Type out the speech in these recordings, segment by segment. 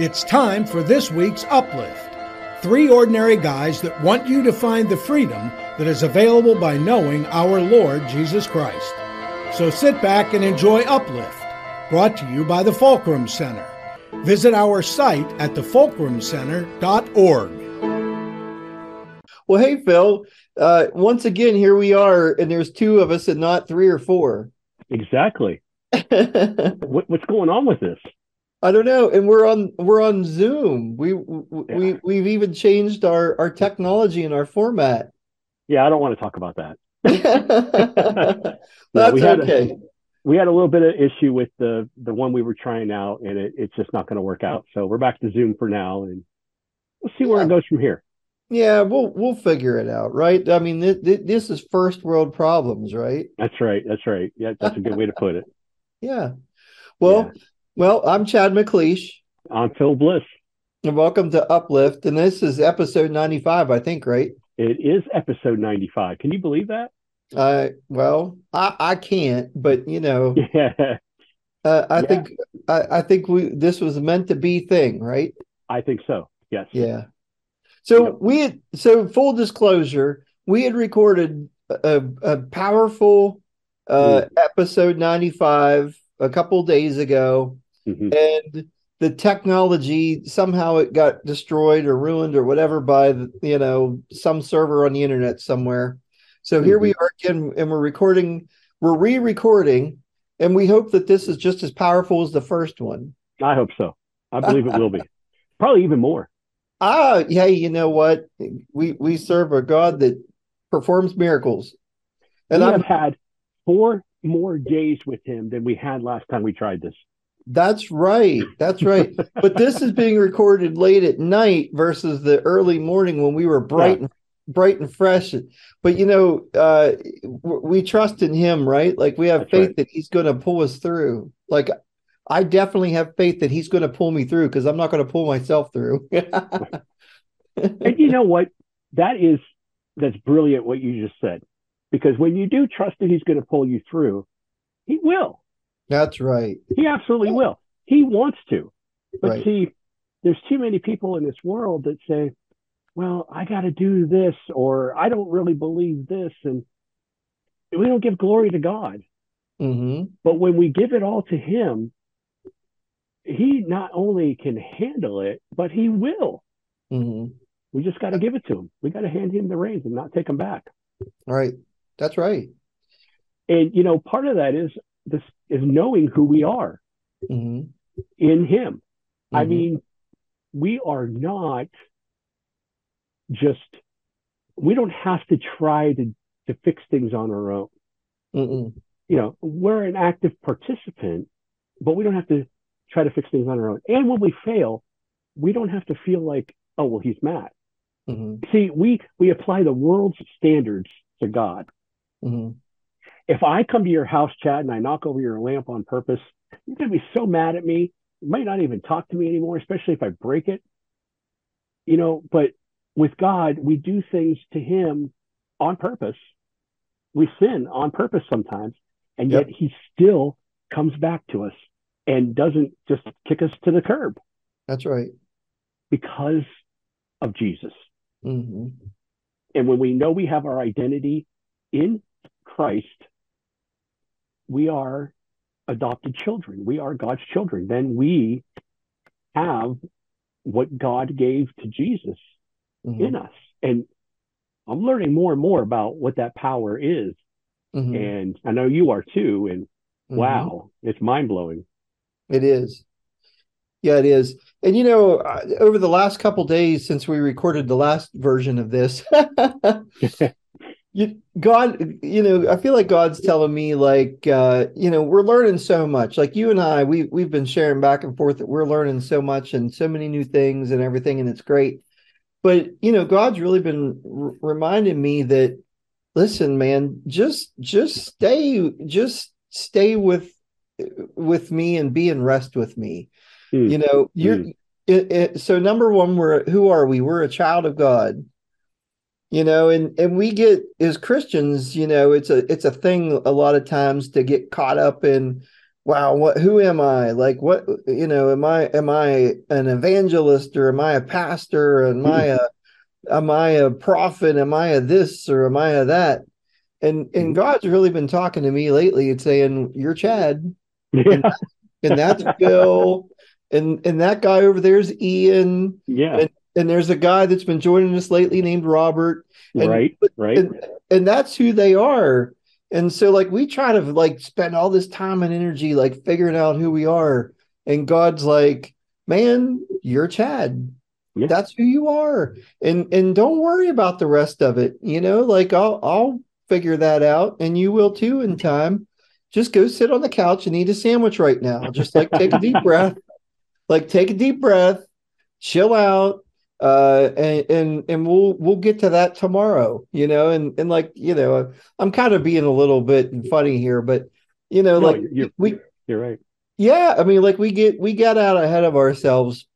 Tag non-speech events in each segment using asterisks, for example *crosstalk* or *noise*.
It's time for this week's Uplift. Three ordinary guys that want you to find the freedom that is available by knowing our Lord Jesus Christ. So sit back and enjoy Uplift, brought to you by the Fulcrum Center. Visit our site at thefulcrumcenter.org. Well, hey, Phil. Uh, once again, here we are, and there's two of us and not three or four. Exactly. *laughs* what, what's going on with this? I don't know, and we're on we're on Zoom. We we yeah. we've even changed our our technology and our format. Yeah, I don't want to talk about that. *laughs* *laughs* That's we okay. A, we had a little bit of issue with the the one we were trying out, and it, it's just not going to work out. So we're back to Zoom for now, and we'll see where yeah. it goes from here. Yeah, we'll we'll figure it out, right? I mean, this, this is first world problems, right? That's right. That's right. Yeah, that's a good way to put it. *laughs* Yeah. Well, yeah. Well, I'm Chad McLeish. I'm Phil Bliss. And welcome to Uplift. And this is episode 95, I think, right? It is episode 95. Can you believe that? Uh, well, I, I can't, but you know, *laughs* yeah. Uh, I yeah. think I, I think we this was meant to be thing, right? I think so. Yes. Yeah. So yep. we had so full disclosure, we had recorded a, a powerful uh, mm. episode 95 a couple days ago mm-hmm. and the technology somehow it got destroyed or ruined or whatever by the, you know some server on the internet somewhere. So mm-hmm. here we mm-hmm. are again and we're recording we're re-recording and we hope that this is just as powerful as the first one. I hope so. I believe it will be. *laughs* Probably even more. Ah yeah you know what? We we serve a god that performs miracles. And i've had four more days with him than we had last time we tried this that's right. That's right. but this is being recorded late at night versus the early morning when we were bright yeah. and bright and fresh. But you know, uh, we trust in him, right? Like we have That's faith right. that he's going to pull us through. Like I definitely have faith that he's going to pull me through because I'm not going to pull myself through. *laughs* and you know what? That is that's brilliant what you just said. Because when you do trust that he's going to pull you through, he will. That's right. He absolutely will. He wants to. But right. see, there's too many people in this world that say, well, I got to do this, or I don't really believe this. And we don't give glory to God. Mm-hmm. But when we give it all to Him, He not only can handle it, but He will. Mm-hmm. We just got to give it to Him. We got to hand Him the reins and not take them back. Right. That's right. And, you know, part of that is this is knowing who we are mm-hmm. in him mm-hmm. i mean we are not just we don't have to try to to fix things on our own Mm-mm. you know we're an active participant but we don't have to try to fix things on our own and when we fail we don't have to feel like oh well he's mad mm-hmm. see we we apply the world's standards to god mm-hmm if I come to your house, Chad, and I knock over your lamp on purpose, you're going to be so mad at me. You might not even talk to me anymore, especially if I break it. You know, but with God, we do things to Him on purpose. We sin on purpose sometimes, and yet. He still comes back to us and doesn't just kick us to the curb. That's right. Because of Jesus. Mm-hmm. And when we know we have our identity in Christ, we are adopted children. We are God's children. Then we have what God gave to Jesus mm-hmm. in us. And I'm learning more and more about what that power is. Mm-hmm. And I know you are too. And mm-hmm. wow, it's mind blowing. It is. Yeah, it is. And you know, over the last couple days since we recorded the last version of this, *laughs* *laughs* you god you know i feel like god's telling me like uh you know we're learning so much. Like you and i we we've been sharing back and forth that we're learning so much and so many new things and everything and it's great. But you know god's really been r- reminding me that listen man just just stay just stay with with me and be in rest with me. Mm. you know you're mm. it, it, so number one we're who are we? We're a child of god you know and and we get as christians you know it's a it's a thing a lot of times to get caught up in wow, what who am I? Like what you know, am I am I an evangelist or am I a pastor? Am I a am I a prophet? Am I a this or am I a that? And and Mhm. God's really been talking to me lately and saying, You're Chad, Yeah. and that's Phil, and and that guy over there's Ian, *laughs* Yeah. and there's a guy that's been joining us lately named Robert. and- right. Right. and, and that's who they are. And so like we try to like spend all this time and energy like figuring out who we are. And god's like man you're chad. Yeah. that's who you are. And and don't worry about the rest of it you know? Like i'll i'll figure that out. And you will too in time. Just go sit on the couch and eat a sandwich right now. Just like take a deep *laughs* breath. Like take a deep breath. Chill out uh and and and we'll we'll get to that tomorrow you know and and like you know i'm kind of being a little bit funny here but you know No, like you're, we you're right. yeah i mean like we get we got out ahead of ourselves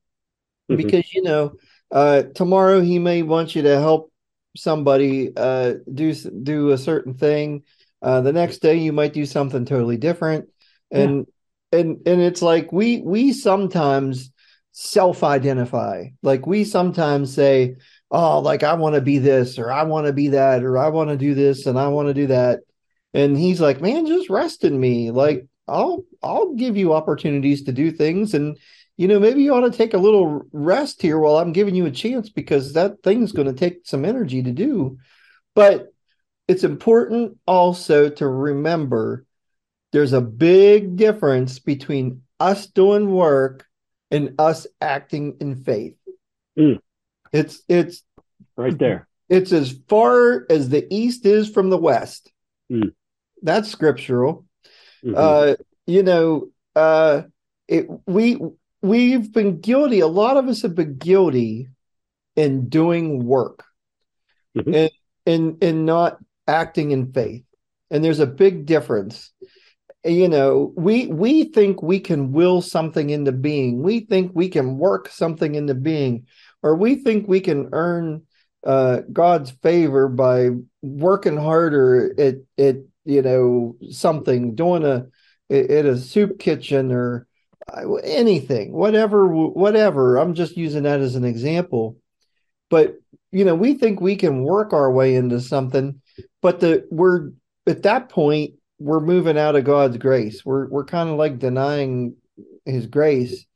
Mhm. because you know uh tomorrow he may want you to help somebody uh do do a certain thing uh the next day you might do something totally different and and and it's like we we sometimes self-identify. Like we sometimes say oh like i want to be this or i want to be that or i want to do this and i want to do that. And he's like man just rest in me. Like i'll i'll give you opportunities to do things and you know, maybe you ought to take a little rest here while I'm giving you a chance because that thing's going to take some energy to do. But it's important also to remember there's a big difference between us doing work and us acting in faith. Mm. It's it's Right there. it's as far as the east is from the west. Mm. That's scriptural. Mhm. uh you know uh it we we've been guilty a lot of us have been guilty in doing work Mhm. and and and not acting in faith and there's a big difference you know we we think we can will something into being. We think we can work something into being or we think we can earn uh god's favor by working harder at at you know something doing a at a soup kitchen or uh, anything whatever whatever. I'm just using that as an example. But you know we think we can work our way into something but the we're at that point we're moving out of god's grace. We're we're kind of like denying his grace.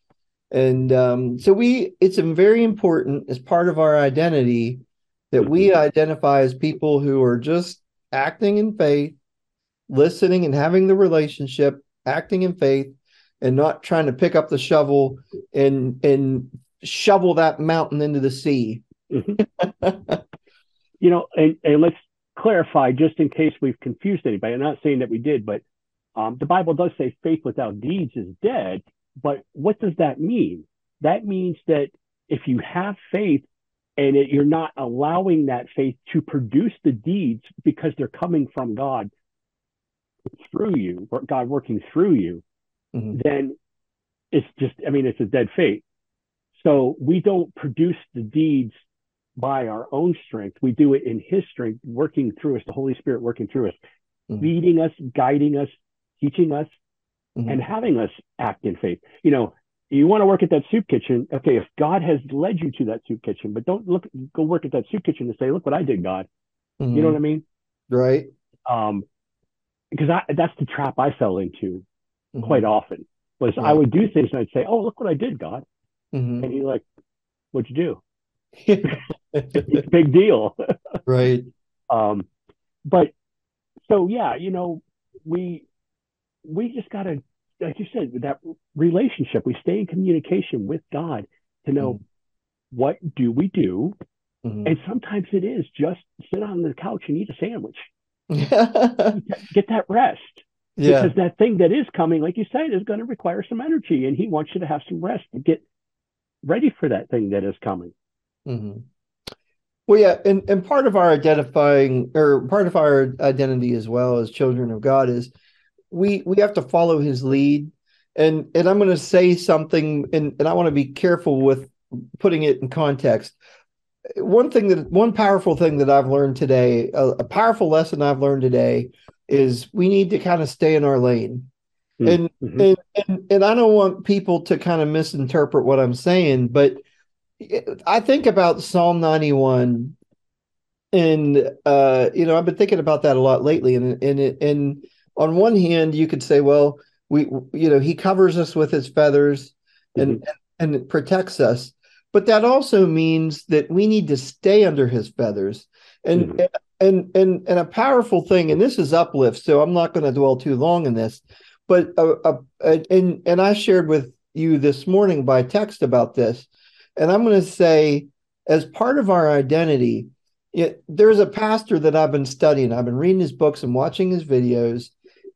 And um so we it's very important as part of our identity that we identify as people who are just acting in faith listening and having the relationship acting in faith and not trying to pick up the shovel and and shovel that mountain into the sea. Mhm. *laughs* you know, and, and let's clarify just in case we've confused anybody. I'm not saying that we did, but um, the Bible does say faith without deeds is dead. But what does that mean? That means that if you have faith and it, you're not allowing that faith to produce the deeds because they're coming from God through you, or God working through you, Mhm. then it's just, I mean, it's a dead faith. So we don't produce the deeds by our own strength. We do it in His strength, working through us, the Holy Spirit working through us, Mhm. leading us, guiding us, teaching us, Mhm. and having us act in faith. You know, you want to work at that soup kitchen. Okay, if God has led you to that soup kitchen, but don't look, go work at that soup kitchen and say, "Look what I did, God." You know what I mean? right Um, because I, that's the trap I fell into Mhm. quite often. Was I would do things and I'd say, "Oh, look what I did, God," Mhm. and He's like, "What'd you do?" It's *laughs* a big deal. *laughs* right Um, but so yeah, you know, we we just gotta, like you said, that relationship, we stay in communication with God to know Mhm. what do we do, Mhm. and sometimes it is just sit on the couch and eat a sandwich, *laughs* get that rest, because that thing that is coming, like you said, is going to require some energy, and He wants you to have some rest to get ready for that thing that is coming. Mhm. Well, yeah, and, and part of our identifying or part of our identity as well as children of God is we we have to follow his lead. And and I'm going to say something and, and I want to be careful with putting it in context. One thing that one powerful thing that I've learned today, a, a powerful lesson I've learned today is we need to kind of stay in our lane. Mm-hmm. And, mm-hmm. and and and I don't want people to kind of misinterpret what I'm saying, but I think about Psalm 91 and uh you know I've been thinking about that a lot lately and and and on one hand you could say well we you know he covers us with his feathers and mm-hmm. and, and protects us but that also means that we need to stay under his feathers and mm-hmm. and and and a powerful thing and this is uplift so i'm not going to dwell too long in this but uh, uh, and and i shared with you this morning by text about this and i'm going to say as part of our identity it, there's a pastor that i've been studying i've been reading his books and watching his videos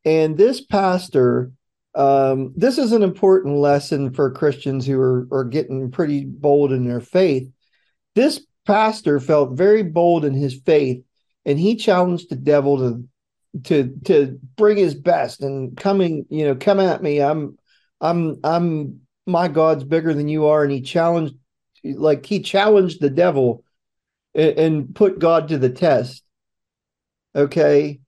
and this pastor um, this is an important lesson for Christians who are, are getting pretty bold in their faith. This pastor felt very bold in his faith, and he challenged the devil to to to bring his best and coming, you know, come at me. I'm I'm I'm my God's bigger than you are, and he challenged like he challenged the devil and, and put God to the test. Okay.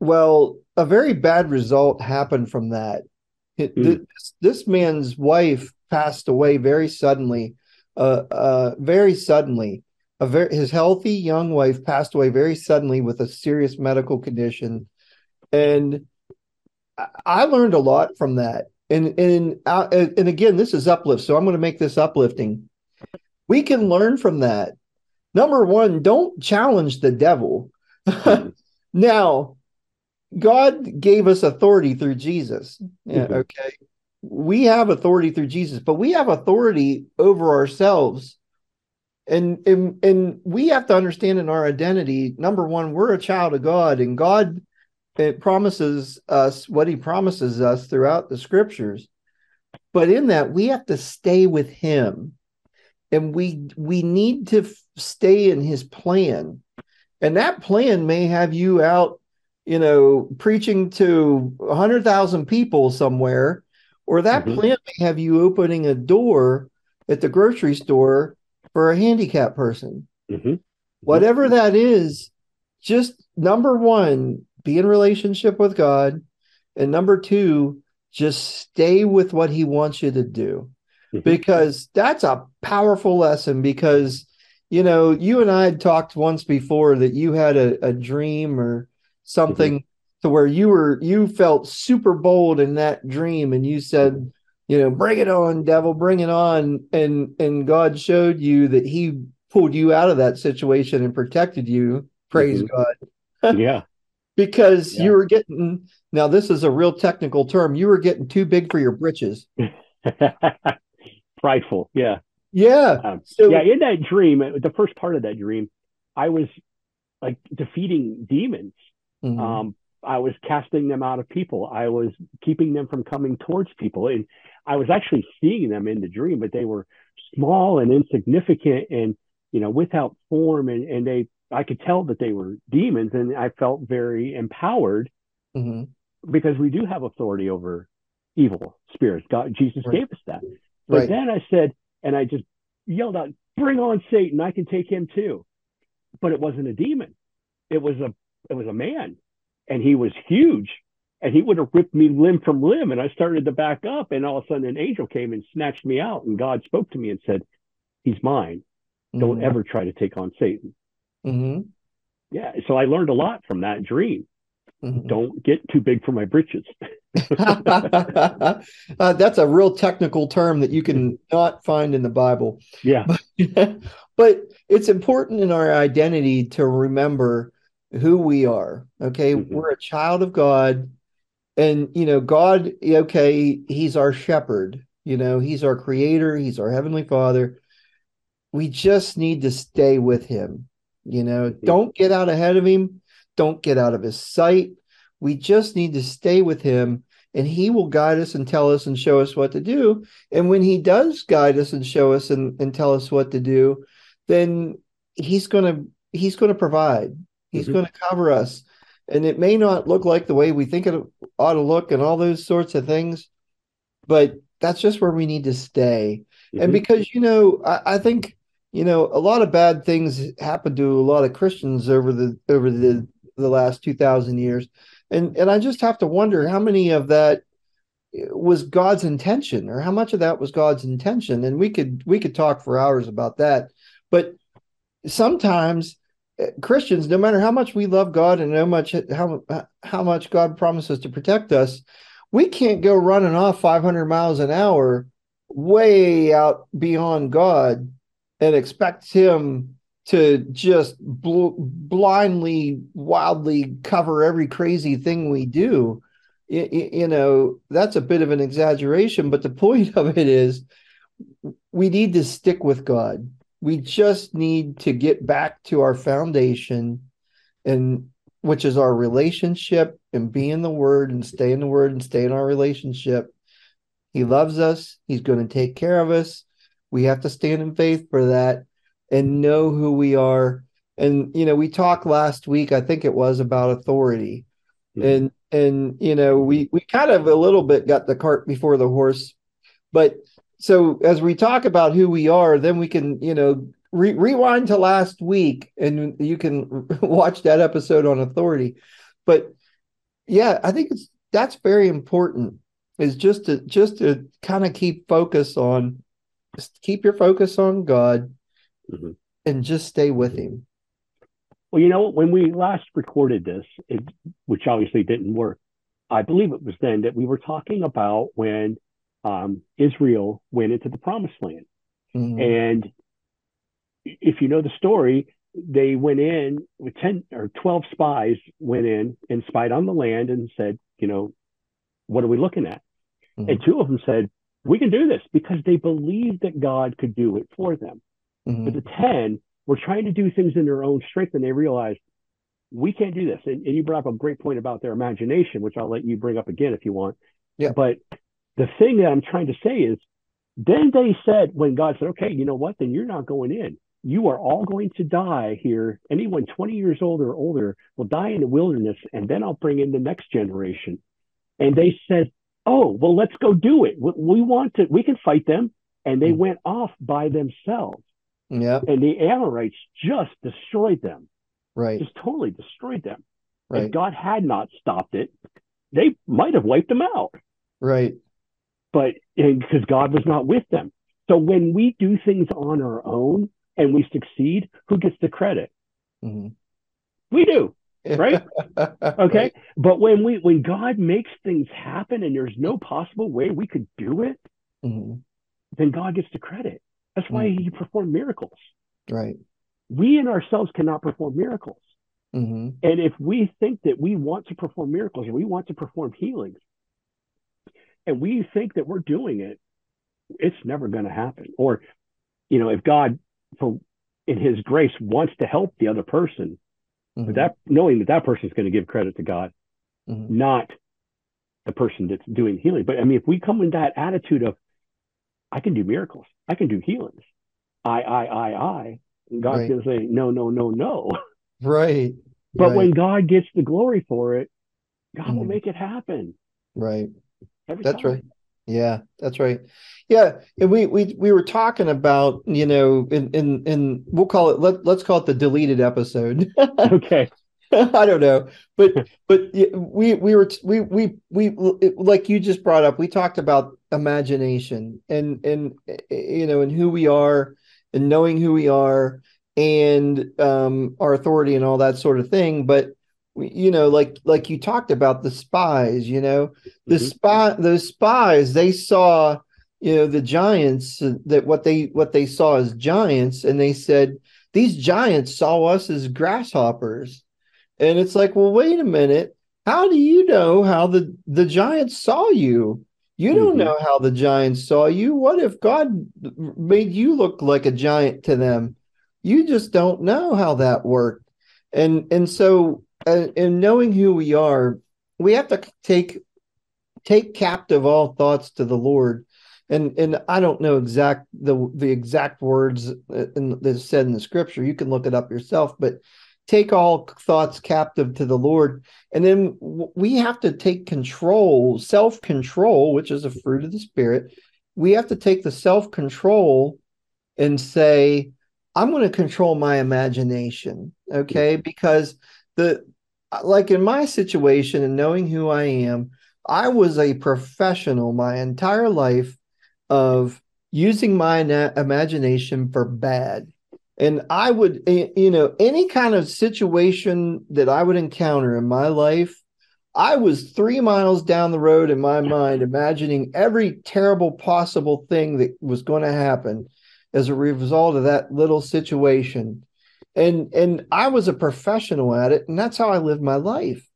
Well, a very bad result happened from that. It, mm. this, this, man's wife passed away very suddenly, uh, uh, very suddenly. A very his healthy young wife passed away very suddenly with a serious medical condition, and I learned a lot from that. And and uh, and again, this is uplift, so I'm going to make this uplifting. We can learn from that. Number one, don't challenge the devil. Hmm. *laughs* now, God gave us authority through Jesus. Yeah, mm-hmm. Okay. We have authority through Jesus, but we have authority over ourselves. And, and and we have to understand in our identity, number one, we're a child of God, and God it promises us what he promises us throughout the scriptures. But in that, we have to stay with him. And we we need to f- stay in his plan. And that plan may have you out you know, preaching to 100,000 people somewhere, or that mm-hmm. plant may have you opening a door at the grocery store for a handicapped person. Mm-hmm. Whatever that is, just number one, be in relationship with God. And number two, just stay with what he wants you to do. Mm-hmm. Because that's a powerful lesson. Because, you know, you and I had talked once before that you had a, a dream or something mm-hmm. to where you were you felt super bold in that dream and you said you know bring it on devil bring it on and and god showed you that he pulled you out of that situation and protected you praise mm-hmm. god *laughs* yeah because yeah. you were getting now this is a real technical term you were getting too big for your britches *laughs* prideful yeah yeah um, so, yeah in that dream the first part of that dream i was like defeating demons Mm-hmm. Um, I was casting them out of people. I was keeping them from coming towards people. And I was actually seeing them in the dream, but they were small and insignificant and, you know, without form. And, and they, I could tell that they were demons and I felt very empowered mm-hmm. because we do have authority over evil spirits. God, Jesus right. gave us that. But right. then I said, and I just yelled out, bring on Satan. I can take him too. But it wasn't a demon. It was a it was a man and he was huge and he would have ripped me limb from limb and i started to back up and all of a sudden an angel came and snatched me out and god spoke to me and said he's mine don't mm-hmm. ever try to take on satan mm-hmm. yeah so i learned a lot from that dream mm-hmm. don't get too big for my britches *laughs* *laughs* uh, that's a real technical term that you can not find in the bible yeah *laughs* but it's important in our identity to remember who we are. Okay. Mm-hmm. We're a child of God. And, you know, God, okay, He's our shepherd. You know, He's our creator. He's our heavenly father. We just need to stay with Him. You know, mm-hmm. don't get out ahead of Him. Don't get out of His sight. We just need to stay with Him and He will guide us and tell us and show us what to do. And when He does guide us and show us and, and tell us what to do, then He's going to He's going to provide He's mm-hmm. going to cover us. And it may not look like the way we think it ought to look and all those sorts of things, but that's just where we need to stay. Mm-hmm. And because, you know, I, I think, you know, a lot of bad things happen to a lot of Christians over the over the the last 2000 years. And and I just have to wonder how many of that was God's intention or how much of that was God's intention and we could we could talk for hours about that but sometimes eh, Christians no matter how much we love God and how much how how much God promises to protect us we can't go running off 500 miles an hour way out beyond God and expect him to just bl- blindly wildly cover every crazy thing we do. You, know that's a bit of an exaggeration but the point *laughs* of it is we need to stick with god. We just need to get back to our foundation and which is our relationship and be in the word and stay in the word and stay in our relationship. He loves us. He's going to take care of us. We have to stand in faith for that and know who we are. And you know we talked last week i think it was about authority. Mm-hmm. and and you know we we kind of a little bit got the cart before the horse. But so as we talk about who we are then we can you know re- rewind to last week and you can *laughs* watch that episode on authority. But yeah i think it's that's very important is just to just to kind of keep focus on just keep your focus on god mm-hmm. and just stay with him well, you know, when we last recorded this, it, which obviously didn't work, I believe it was then that we were talking about when um, Israel went into the promised land. Mm-hmm. And if you know the story, they went in with 10 or 12 spies went in and spied on the land and said, you know, what are we looking at? Mm-hmm. And two of them said, we can do this because they believed that God could do it for them. Mm-hmm. But the 10 were trying to do things in their own strength and they realized we can't do this. And, and, you brought up a great point about their imagination, which I'll let you bring up again if you want. Yeah. But the thing that I'm trying to say is then they said, when God said, okay, you know what? Then you're not going in. You are all going to die here. Anyone 20 years old or older will die in the wilderness, and then I'll bring in the next generation. And they said, oh, well, let's go do it. We, we want to, we can fight them. And they mm-hmm. went off by themselves. Yeah. And the Amorites just destroyed them. Right. Just totally destroyed them. Right. If God had not stopped it, they might have wiped them out. Right. But because God was not with them. So when we do things on our own and we succeed, who gets the credit? Mm-hmm. We do. Right? *laughs* okay. Right. But when we when God makes things happen and there's no possible way we could do it, mm-hmm. then God gets the credit. That's why mm-hmm. he performed miracles. Right. We in ourselves cannot perform miracles. Mm-hmm. And if we think that we want to perform miracles and we want to perform healings, and we think that we're doing it, it's never going to happen. Or, you know, if God, for in His grace, wants to help the other person, mm-hmm. but that knowing that that person is going to give credit to God, mm-hmm. not the person that's doing healing. But I mean, if we come in that attitude of, I can do miracles. I can do healings. I, I, I, I. And God's right. going to say, no, no, no, no. Right. *laughs* But right. when God gets the glory for it, God mm. will make it happen. Right. Every that's time. right. Yeah, that's right. Yeah, and we we we were talking about you know in in in we'll call it let let's call it the deleted episode. *laughs* okay. *laughs* I don't know, but *laughs* but we we were we we we like you just brought up. We talked about imagination and and you know and who we are and knowing who we are and um, our authority and all that sort of thing. But you know, like like you talked about the spies. You know, the mm-hmm. spy those spies they saw you know the giants that what they what they saw as giants and they said these giants saw us as grasshoppers and it's like, well, wait a minute. How do you know how the, the Giants saw you? You don't mm-hmm. know how the Giants saw you. What if God made you look like a giant to them? You just don't know how that worked. And and so and, in knowing who we are, we have to take take captive all thoughts to the Lord. And and I don't know exact the the exact words in, that's said in the scripture. You can look it up yourself, but take all thoughts captive to the Lord. And then we have to take control, self control, which is a fruit of the Spirit. We have to take the self control and say, I'm going to control my imagination. Okay. Because the, like in my situation and knowing who I am, I was a professional my entire life of using my na- imagination for bad. And I would, you know, any kind of situation that I would encounter in my life, I was three miles down the road in my mind, imagining every terrible possible thing that was going to happen as a result of that little situation. And and I was a professional at it, and that's how I lived my life.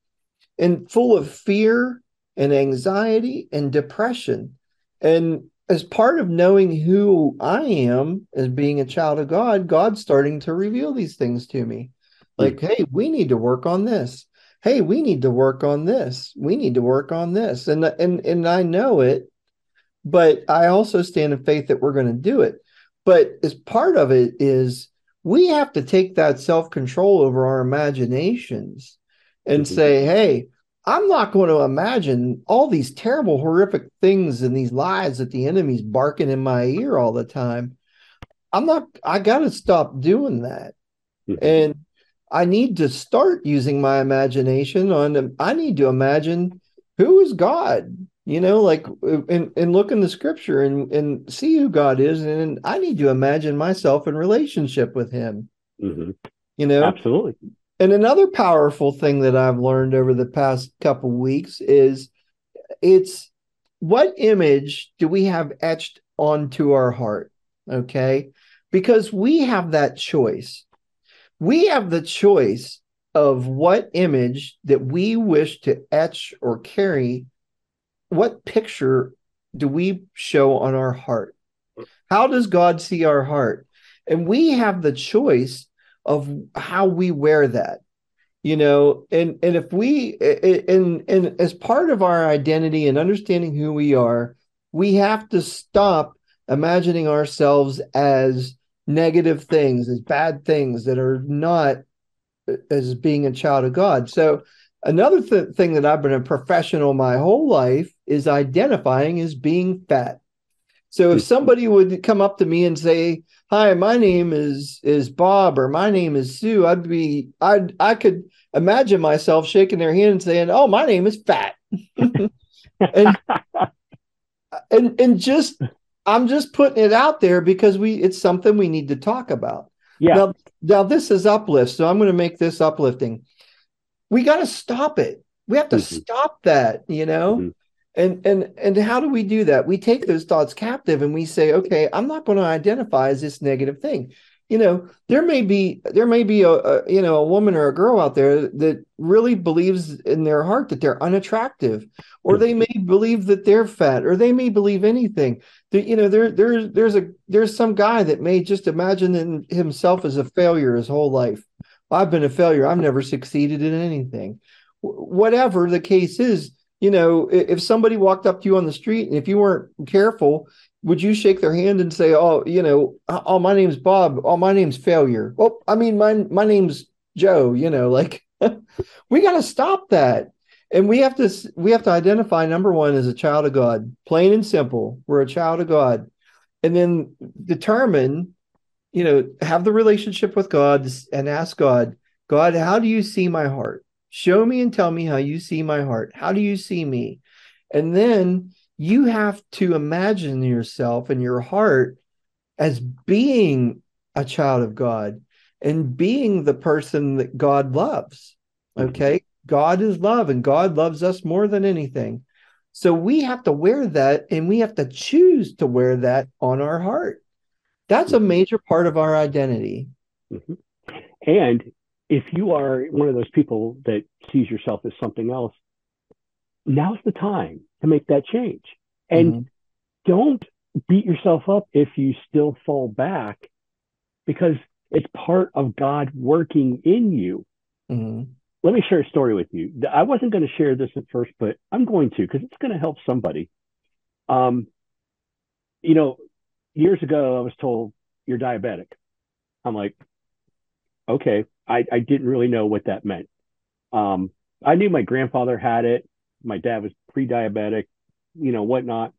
And full of fear and anxiety and depression. And as part of knowing who I am as being a child of God, God's starting to reveal these things to me. Like, mm-hmm. hey, we need to work on this. Hey, we need to work on this. We need to work on this. And and and I know it, but I also stand in faith that we're going to do it. But as part of it is we have to take that self-control over our imaginations and mm-hmm. say, hey, I'm not going to imagine all these terrible, horrific things and these lies that the enemy's barking in my ear all the time. I'm not, I got to stop doing that. Mm-hmm. And I need to start using my imagination on, I need to imagine who is God, you know, like, and, and look in the scripture and, and see who God is. And I need to imagine myself in relationship with him. Mm-hmm. You know, absolutely. And another powerful thing that I've learned over the past couple weeks is it's what image do we have etched onto our heart? Okay. Because we have that choice. We have the choice of what image that we wish to etch or carry. What picture do we show on our heart? How does God see our heart? And we have the choice of how we wear that you know? And and if we and and as part of our identity and understanding who we are we have to stop imagining ourselves as negative things as bad things that are not uh, as being a child of god. So another th- thing that i've been a professional my whole life is identifying as being fat. So if mm-hmm. somebody would come up to me and say, "Hi, my name is is Bob," or "My name is Sue," I'd be I I could imagine myself shaking their hand and saying, "Oh, my name is Fat," *laughs* and and and just I'm just putting it out there because we it's something we need to talk about. Yeah. Now, now this is uplift, so I'm going to make this uplifting. We got to stop it. We have to mm-hmm. stop that. You know. Mm-hmm and and and how do we do that? We take those thoughts captive and we say okay i'm not going to identify as this negative thing. You know there may be there may be a, a, you know a woman or a girl out there that really believes in their heart that they're unattractive or they may believe that they're fat or they may believe anything. That you know there there's there's a there's some guy that may just imagine himself as a failure his whole life. I've been a failure. I've never succeeded in anything. Whatever the case is you know, if somebody walked up to you on the street and if you weren't careful, would you shake their hand and say, "Oh, you know, oh, my name's Bob. Oh, my name's Failure." Well, I mean, my my name's Joe. You know, like *laughs* we got to stop that, and we have to we have to identify number one as a child of God, plain and simple. We're a child of God, and then determine, you know, have the relationship with God and ask God, God, how do you see my heart? Show me and tell me how you see my heart. How do you see me? And then you have to imagine yourself and your heart as being a child of God and being the person that God loves. Mm-hmm. Okay. Mm-hmm. God is love and God loves us more than anything. So we have to wear that and we have to choose to wear that on our heart. That's mm-hmm. a major part of our identity. Mm-hmm. And if you are one of those people that sees yourself as something else, now's the time to make that change. And mm-hmm. don't beat yourself up if you still fall back because it's part of God working in you. Mm-hmm. Let me share a story with you. I wasn't going to share this at first, but I'm going to because it's going to help somebody. Um, you know, years ago, I was told you're diabetic. I'm like, okay, I, I didn't really know what that meant. Um, I knew my grandfather had it. My dad was pre-diabetic, you know, whatnot.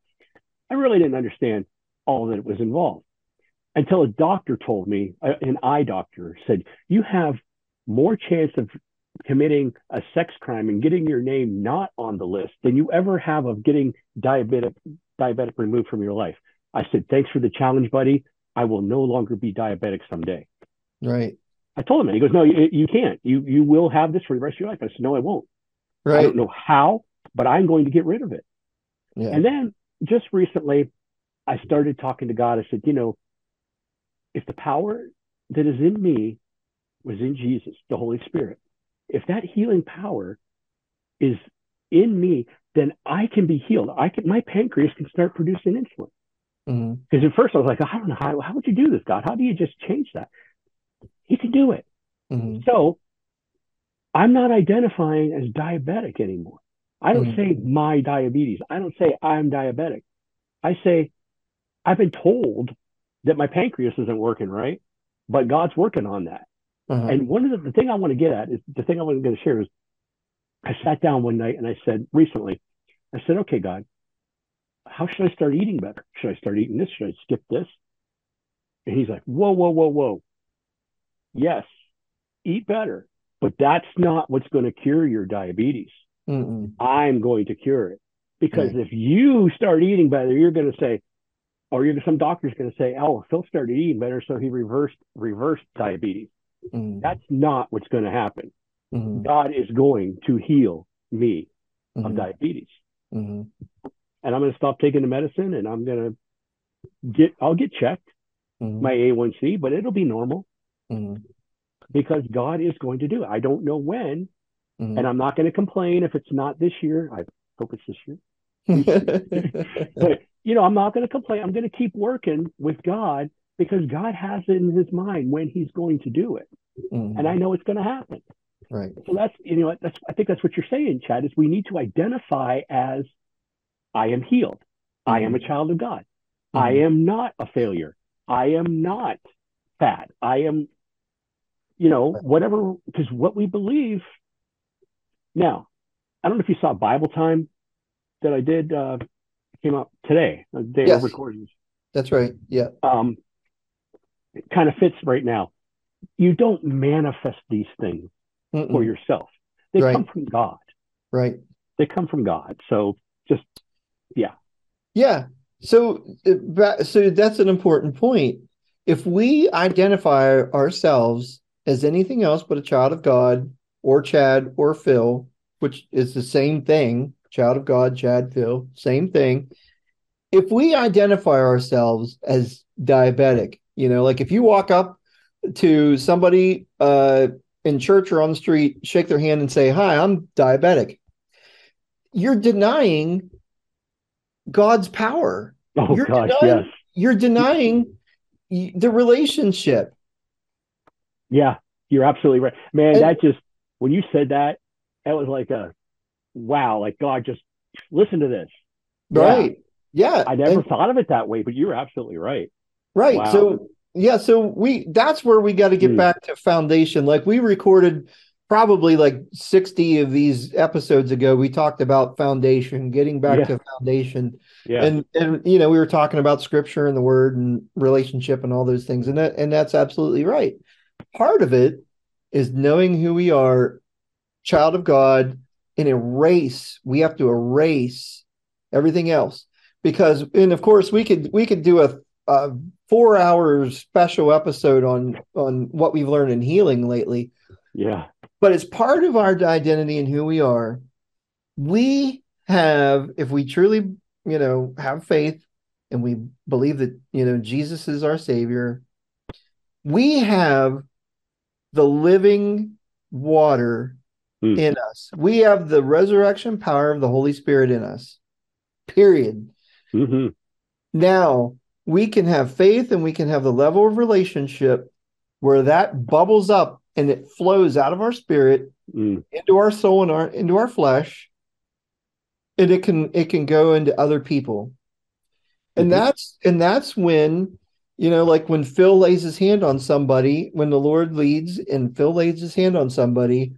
I really didn't understand all that was involved until a doctor told me, an eye doctor said, you have more chance of committing a sex crime and getting your name not on the list than you ever have of getting diabetic diabetic removed from your life. I said, thanks for the challenge, buddy. I will no longer be diabetic someday. Right. I told him, and he goes, no, you, you can't. You you will have this for the rest of your life. I said, no, I won't. Right. I don't know how, but I'm going to get rid of it. Yeah. And then just recently, I started talking to God. I said, you know, if the power that is in me was in Jesus, the Holy Spirit, if that healing power is in me, then I can be healed. I can, my pancreas can start producing insulin. Mm-hmm. Because at first I was like, I don't know how, how would you do this, God? How do you just change that? He can do it. Mhm. So I'm not identifying as diabetic anymore. I don't Mhm. say my diabetes. I don't say I'm diabetic. I say I've been told that my pancreas isn't working right, but God's working on that. Uh-huh. And one of the, the thing I want to get at is the thing I was going to share is I sat down one night and I said recently, I said, okay, God, how should I start eating better? Should I start eating this? Should I skip this? And he's like, whoa, whoa, whoa, whoa. Yes, eat better, but that's not what's going to cure your diabetes. Mm-mm. I'm going to cure it. Because Right. if you start eating better, you're going to say, or you're some doctor's going to say, oh, Phil started eating better, so he reversed reversed diabetes. Mhm. That's not what's going to happen. Mhm. God is going to heal me of Mhm. diabetes. Mhm. And I'm going to stop taking the medicine and I'm going to get, I'll get checked, Mhm. my A1C, but it'll be normal Mhm. because God is going to do it. I don't know when, Mhm. and I'm not going to complain if it's not this year. I hope it's this year. *laughs* But, you know, I'm not going to complain. I'm going to keep working with God because God has it in his mind when he's going to do it. Mhm. And I know it's going to happen. right. So that's, you know, that's, I think that's what you're saying, Chad, is we need to identify as I am healed. I am a child of God. I Mhm. am not a failure. I am not fat. I am, you know, whatever, because what we believe. Now, I don't know if you saw Bible time that I did, uh, came out today, the day Yes. recording. That's right. Yeah. Um, it kind of fits right now. You don't manifest these things for Mm-mm. yourself. They Right. come from God. Right. They come from God. So just Yeah. Yeah. So, uh, so that's an important point. If we identify ourselves as anything else but a child of God, or Chad, or Phil, which is the same thing, child of God, Chad, Phil, same thing. If we identify ourselves as diabetic, you know, like if you walk up to somebody uh, in church or on the street, shake their hand and say, "Hi, I'm diabetic," you're denying God's power. oh You're gosh, denying- yes, You're denying the relationship. Yeah, you're absolutely right, man. And- that just when you said that, that was like a wow, like God just listen to this. Right. Yeah. I never and- thought of it that way, but you're absolutely right. Right. Wow. So yeah, so we that's where we got to get Hmm. back to foundation. Like we recorded probably like 60 of these episodes ago. We talked about foundation, getting back Yeah. to foundation. Yeah, And and you know, we were talking about scripture and the word and relationship and all those things. And that and that's absolutely right. Part of it is knowing who we are, child of God, and erase. We have to erase everything else. Because and of course we could we could do a, a four hour special episode on on what we've learned in healing lately yeah, but it's part of our identity and who we are, we have, if we truly, you know, have faith and we believe that, you know, Jesus is our Savior, we have the living water Hmm. in us. We have the resurrection power of the Holy Spirit in us. Period. hmm Now we can have faith and we can have the level of relationship where that bubbles up and it flows out of our spirit mm. into our soul and our into our flesh and it can it can go into other people and Mhm. that's and that's when you know like when phil lays his hand on somebody when the lord leads and phil lays his hand on somebody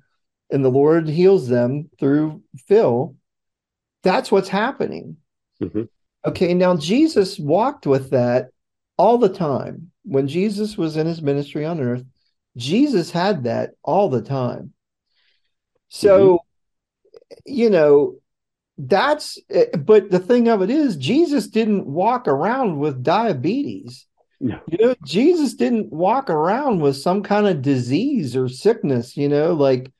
and the lord heals them through phil that's what's happening Mhm. okay now jesus walked with that all the time when jesus was in his ministry on earth jesus had that all the time So, you know, that's eh, but the thing of it is Jesus didn't walk around with diabetes. You know, Jesus didn't walk around with some kind of disease or sickness, you know, like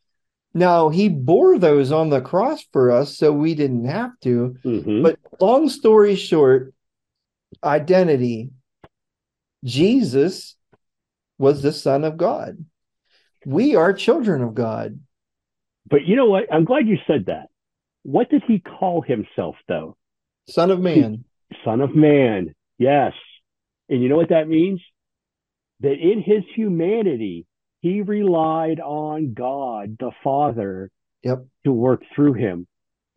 now he bore those on the cross for us so we didn't have to. Mhm. But long story short, identity Jesus was the son of God. We are children of God. But you know what? I'm glad you said that. What did he call himself, though? Son of man. Son of Man. Yes. And you know what that means? That in his humanity, he relied on God, the Father, Yep. to work through him.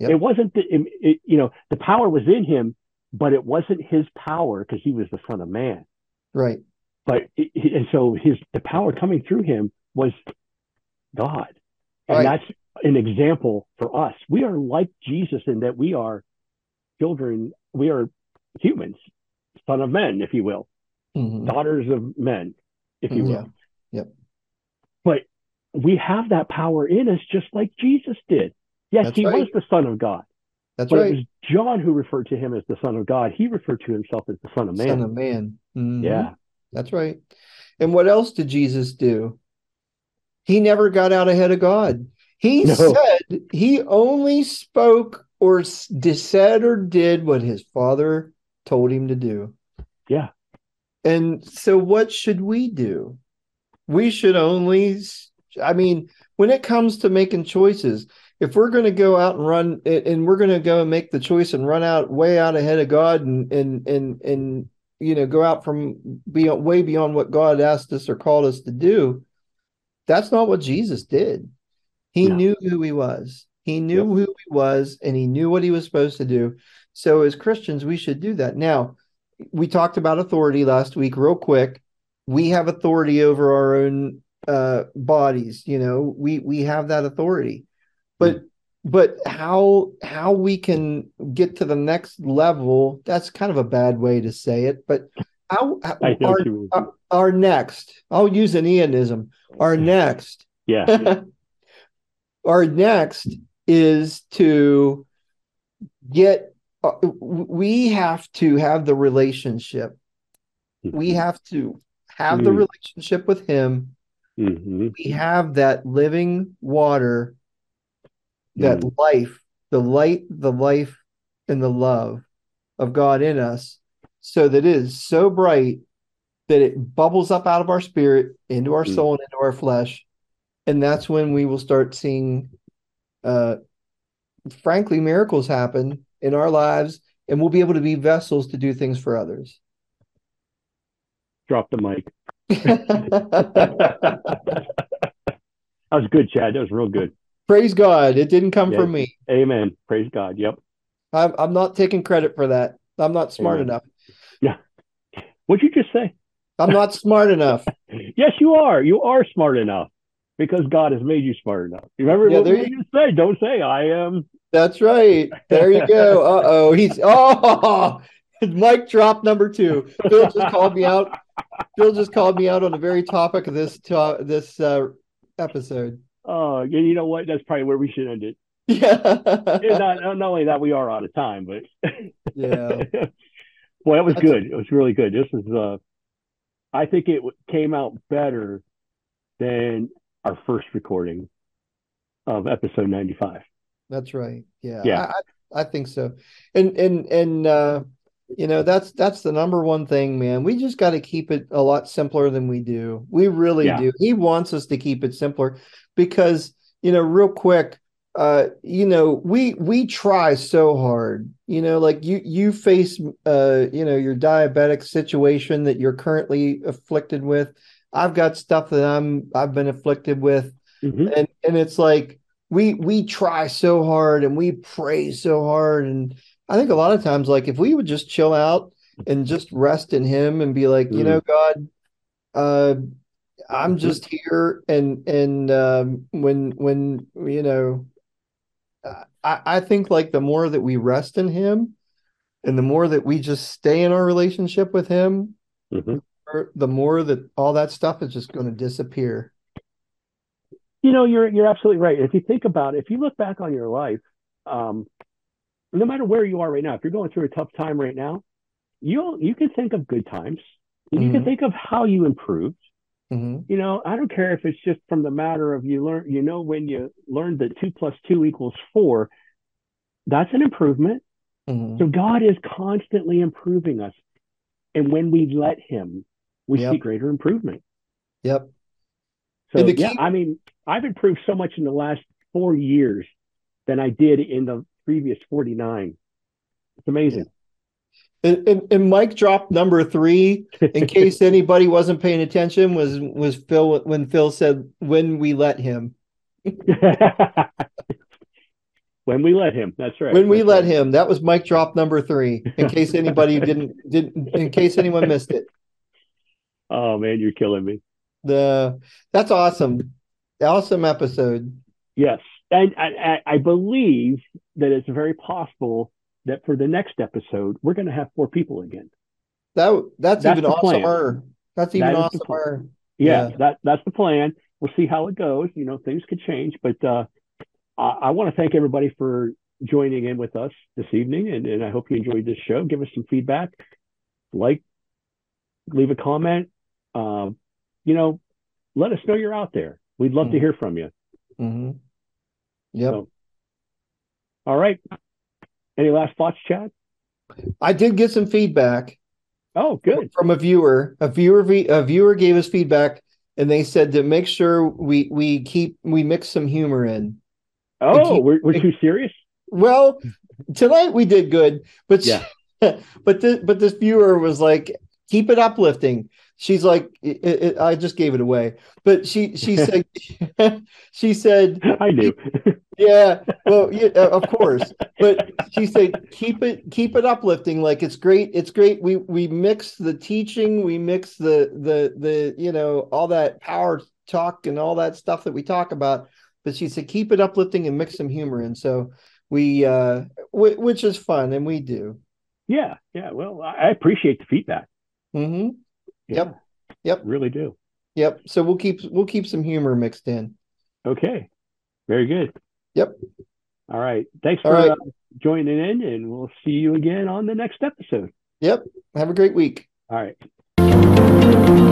Yep. It wasn't the, it, you know, the power was in him, but it wasn't his power because he was the Son of Man. Right. But it- and so his the power coming through him was God, and Right. that's an example for us. We are like Jesus in that we are children. We are humans, son of men, if you will, Mhm. daughters of men, if you will. Yeah. Yep. But we have that power in us, just like Jesus did. Yes, That's he right. was the Son of God, That's but right. it was John who referred to him as the Son of God. He referred to himself as the Son of Man. Son of man. Mhm. Yeah. That's right. And what else did Jesus do? He never got out ahead of God. He *laughs* No. said he only spoke or said or did what his father told him to do. Yeah. And so, what should we do? We should only I mean, when it comes to making choices, if we're going to go out and run and we're going to go and make the choice and run out way out ahead of God and, and, and, and, you know, go out from beyond, way beyond what God asked us or called us to do, that's not what Jesus did. He No. knew who he was. He knew who he was and he knew what he was supposed to do. So as Christians, we should do that. Now, we talked about authority last week real quick. We have authority over our own uh bodies, you know. We we have that authority. But but how how we can get to the next level, that's kind of a bad way to say it, but how, how our, you mean. our our next, I'll use an Ianism. Our next yeah. *laughs* our next is to get uh, we have to have the relationship we have to have the Mm. relationship with him Mhm. we have that living water that life the light the life and the love of god in us so that it is so bright that it bubbles up out of our spirit into our Mm. soul and into our flesh and that's when we will start seeing uh frankly miracles happen in our lives and we'll be able to be vessels to do things for others Drop the mic. *laughs* *laughs* That was good, Chad. That was real good. praise god it didn't come Yeah. from me Amen. Praise God. Yep. I'm, I'm not taking credit for that i'm not smart Amen. enough Yeah. What'd you just say? i'm not smart enough *laughs* Yes, you are. You are smart enough because God has made you smart enough. Remember Yeah, what used to say? Don't say I am. That's right there you go *laughs* uh-oh he's oh *laughs* mic drop number two phil just called me out phil just called me out on the very topic of this to- this uh episode Oh, you know what? That's probably where we should end it. yeah not, not only that, we are out of time, but *laughs* yeah boy, that was That's- good. It was really good. This is, uh, I think it came out better than our first recording of episode 95. That's right. Yeah. Yeah. I, I, think so. And and and uh you know that's that's the number one thing, man. We just got to keep it a lot simpler than we do. We really Yeah. do. He wants us to keep it simpler because, you know, real quick, uh you know, we we try so hard. You know, like you you face uh you know, your diabetic situation that you're currently afflicted with. I've got stuff that I'm I've been afflicted with Mhm. and and it's like we we try so hard and we pray so hard and i think a lot of times like if we would just chill out and just rest in him and be like you Mm. know god uh i'm Mhm. just here and and um when when you know i i think like the more that we rest in him and the more that we just stay in our relationship with him Mhm. the more that all that stuff is just going to disappear You know, you're you're absolutely right. If you think about it, if you look back on your life, um, no matter where you are right now, if you're going through a tough time right now, you you can think of good times. And you can Mhm. think of how you improved. hmm You know, I don't care if it's just from the matter of you learn, you know, when you learned that two plus two equals four, that's an improvement. hmm So God is constantly improving us. And when we let Him, we Yep. see greater improvement. Yep. So, the yeah, I mean, I've improved so much in the last four years than I did in the previous 49. It's amazing. And, and, and mic dropped number three in *laughs* case anybody wasn't paying attention. Was was Phil when Phil said when we let him *laughs* when we let Him, that's right. when we That's let right. him that was mic drop number three in case anybody didn't didn't in case anyone missed it. *laughs* Oh, man, you're killing me. The that's awesome, awesome episode. Yes. And I, I, I believe that it's very possible that for the next episode, we're going to have four people again. That that's, That's even plan. awesomer. That's even That is the plan. awesomer. Yeah, Yeah. that that's the plan. We'll see how it goes. You know, things could change, but uh, I, I want to thank everybody for joining in with us this evening, and, and I hope you enjoyed this show. Give us some feedback, like, leave a comment. Um, you know, let us know you're out there. We'd love to Mhm. hear from you. hmm Yep. So- All right. Any last thoughts, Chad? I did get some feedback. Oh, good. from a viewer. A viewer a viewer gave us feedback and they said to make sure we we keep we mix some humor in. Oh, keep- we're, we're too serious. Well, *laughs* tonight we did good, but Yeah. *laughs* but this but this viewer was like keep it uplifting. She's like it, it, I just gave it away. But she she *laughs* said *laughs* she said I knew. yeah, well, yeah, of course. But she said, "Keep it, keep it uplifting. Like it's great. It's great. We we mix the teaching, we mix the the the you know all that power talk and all that stuff that we talk about." But she said, "Keep it uplifting and mix some humor." And so we, uh w- which is fun, and we do. yeah, yeah. Well, I appreciate the feedback. hmm Yeah, Yep. Yep. Really do. Yep. So we'll keep we'll keep some humor mixed in. Okay. Very good. Yep. All right. Thanks All for right. uh, joining in, and we'll see you again on the next episode. Yep. Have a great week. All right.